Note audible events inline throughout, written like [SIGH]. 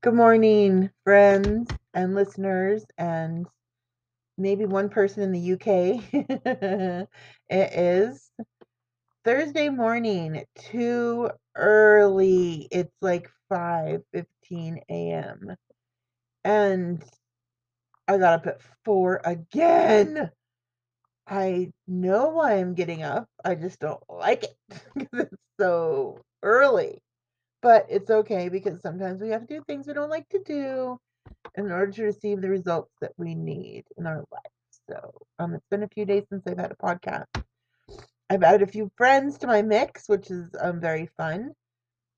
Good morning, friends and listeners, and maybe one person in the UK. [LAUGHS] it is Thursday morning, too early. It's like 5:15 a.m. And I got up at 4 again. I know why I'm getting up. I just don't like it [LAUGHS] because it's so early. But it's okay because sometimes we have to do things we don't like to do in order to receive the results that we need in our life. So, um, it's been a few days since I've had a podcast. I've added a few friends to my mix, which is um very fun.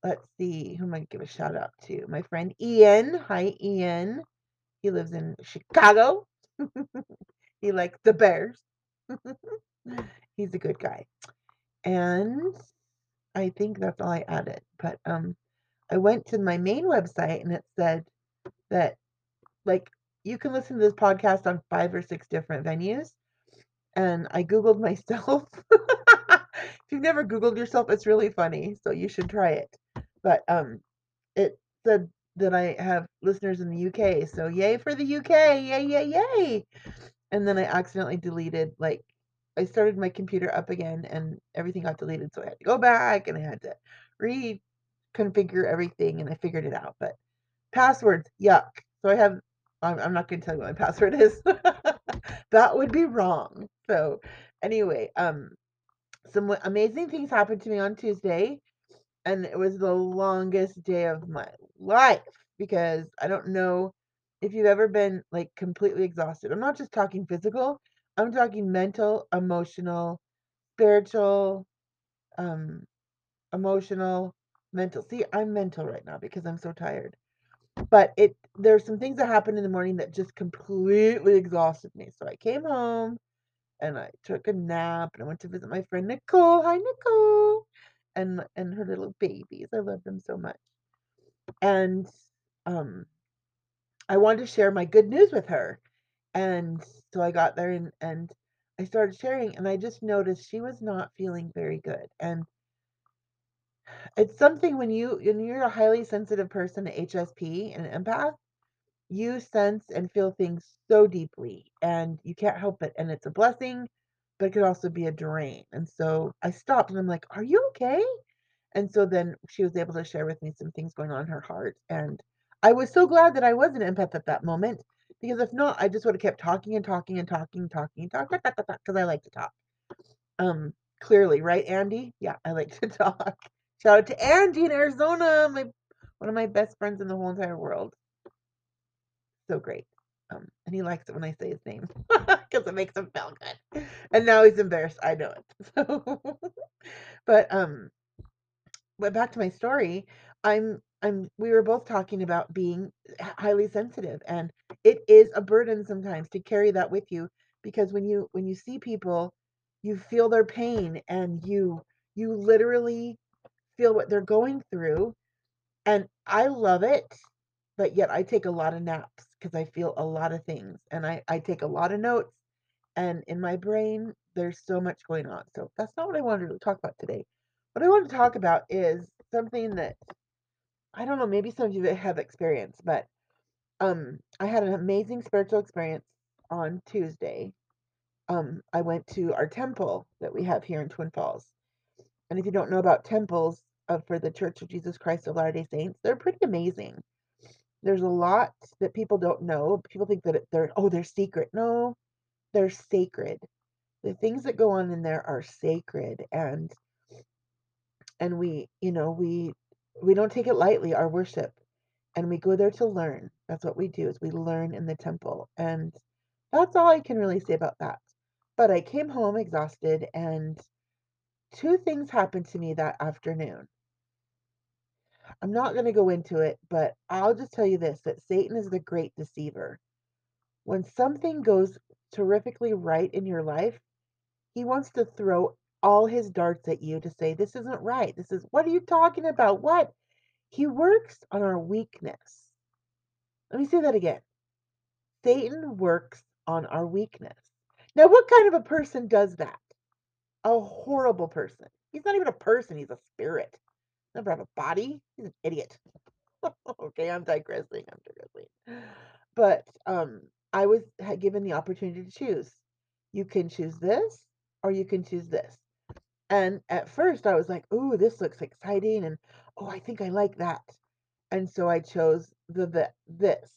Let's see, who I give a shout out to? My friend Ian. Hi, Ian. He lives in Chicago. [LAUGHS] he likes the Bears. [LAUGHS] He's a good guy. And I think that's all I added. But um, I went to my main website and it said that like you can listen to this podcast on five or six different venues. And I Googled myself. [LAUGHS] if you've never Googled yourself, it's really funny. So you should try it. But um it said that I have listeners in the UK. So yay for the UK. Yay, yay, yay. And then I accidentally deleted like I started my computer up again and everything got deleted. So I had to go back and I had to reconfigure everything and I figured it out. But passwords, yuck. So I have I'm, I'm not going to tell you what my [LAUGHS] password is. that would be wrong. So anyway, um, some amazing things happened to me on Tuesday, and it was the longest day of my life because I don't know if you've ever been like completely exhausted. I'm not just talking physical. I'm talking mental, emotional, spiritual, um, emotional, mental. See, I'm mental right now because I'm so tired but it there's some things that happened in the morning that just completely exhausted me. So I came home and I took a nap and I went to visit my friend Nicole. Hi Nicole. And and her little babies. I love them so much. And um I wanted to share my good news with her. And so I got there and and I started sharing and I just noticed she was not feeling very good. And it's something when you when you're a highly sensitive person, an HSP, and an empath, you sense and feel things so deeply and you can't help it. And it's a blessing, but it could also be a drain. And so I stopped and I'm like, Are you okay? And so then she was able to share with me some things going on in her heart. And I was so glad that I was an empath at that moment because if not, I just would have kept talking and talking and talking, talking, talking, because I like to talk. Um, clearly, right, Andy? Yeah, I like [LAUGHS] to talk. Shout out to Andy in Arizona, my one of my best friends in the whole entire world so great. Um, and he likes it when I say his name [LAUGHS] because it makes him feel good. And now he's embarrassed. I know it. [LAUGHS] So, but um, but back to my story. I'm I'm. We were both talking about being highly sensitive, and it is a burden sometimes to carry that with you because when you when you see people, you feel their pain, and you you literally feel what they're going through, and I love it but yet I take a lot of naps because I feel a lot of things and I, I take a lot of notes and in my brain there's so much going on. So that's not what I wanted to talk about today. What I want to talk about is something that I don't know, maybe some of you have experience, but um I had an amazing spiritual experience on Tuesday. Um I went to our temple that we have here in Twin Falls. And if you don't know about temples uh, for the Church of Jesus Christ of Latter-day Saints, they're pretty amazing there's a lot that people don't know. People think that they're, oh, they're secret. No, they're sacred. The things that go on in there are sacred and and we, you know, we we don't take it lightly our worship and we go there to learn. That's what we do is we learn in the temple. And that's all I can really say about that. But I came home exhausted and two things happened to me that afternoon. I'm not going to go into it, but I'll just tell you this that Satan is the great deceiver. When something goes terrifically right in your life, he wants to throw all his darts at you to say, This isn't right. This is, what are you talking about? What? He works on our weakness. Let me say that again. Satan works on our weakness. Now, what kind of a person does that? A horrible person. He's not even a person, he's a spirit never have a body. He's an idiot. [LAUGHS] Okay, I'm digressing. I'm digressing. But um, I was given the opportunity to choose. You can choose this, or you can choose this. And at first, I was like, "Ooh, this looks exciting," and "Oh, I think I like that." And so I chose the, the this.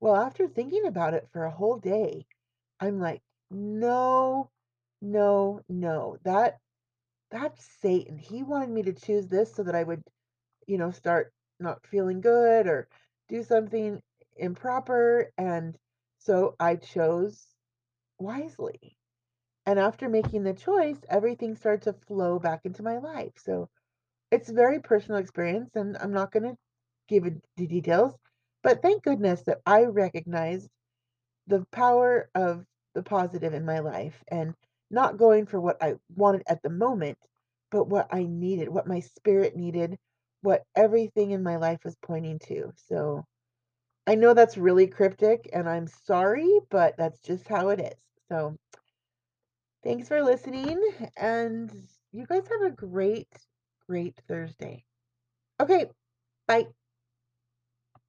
Well, after thinking about it for a whole day, I'm like, "No, no, no. That that's Satan. He wanted me to choose this so that I would, you know, start not feeling good or do something improper." And so I chose wisely. And after making the choice, everything started to flow back into my life. So it's a very personal experience, and I'm not going to give it the details. But thank goodness that I recognized the power of the positive in my life and not going for what I wanted at the moment, but what I needed, what my spirit needed, what everything in my life was pointing to. So I know that's really cryptic and I'm sorry, but that's just how it is. So thanks for listening and you guys have a great, great Thursday. Okay, bye.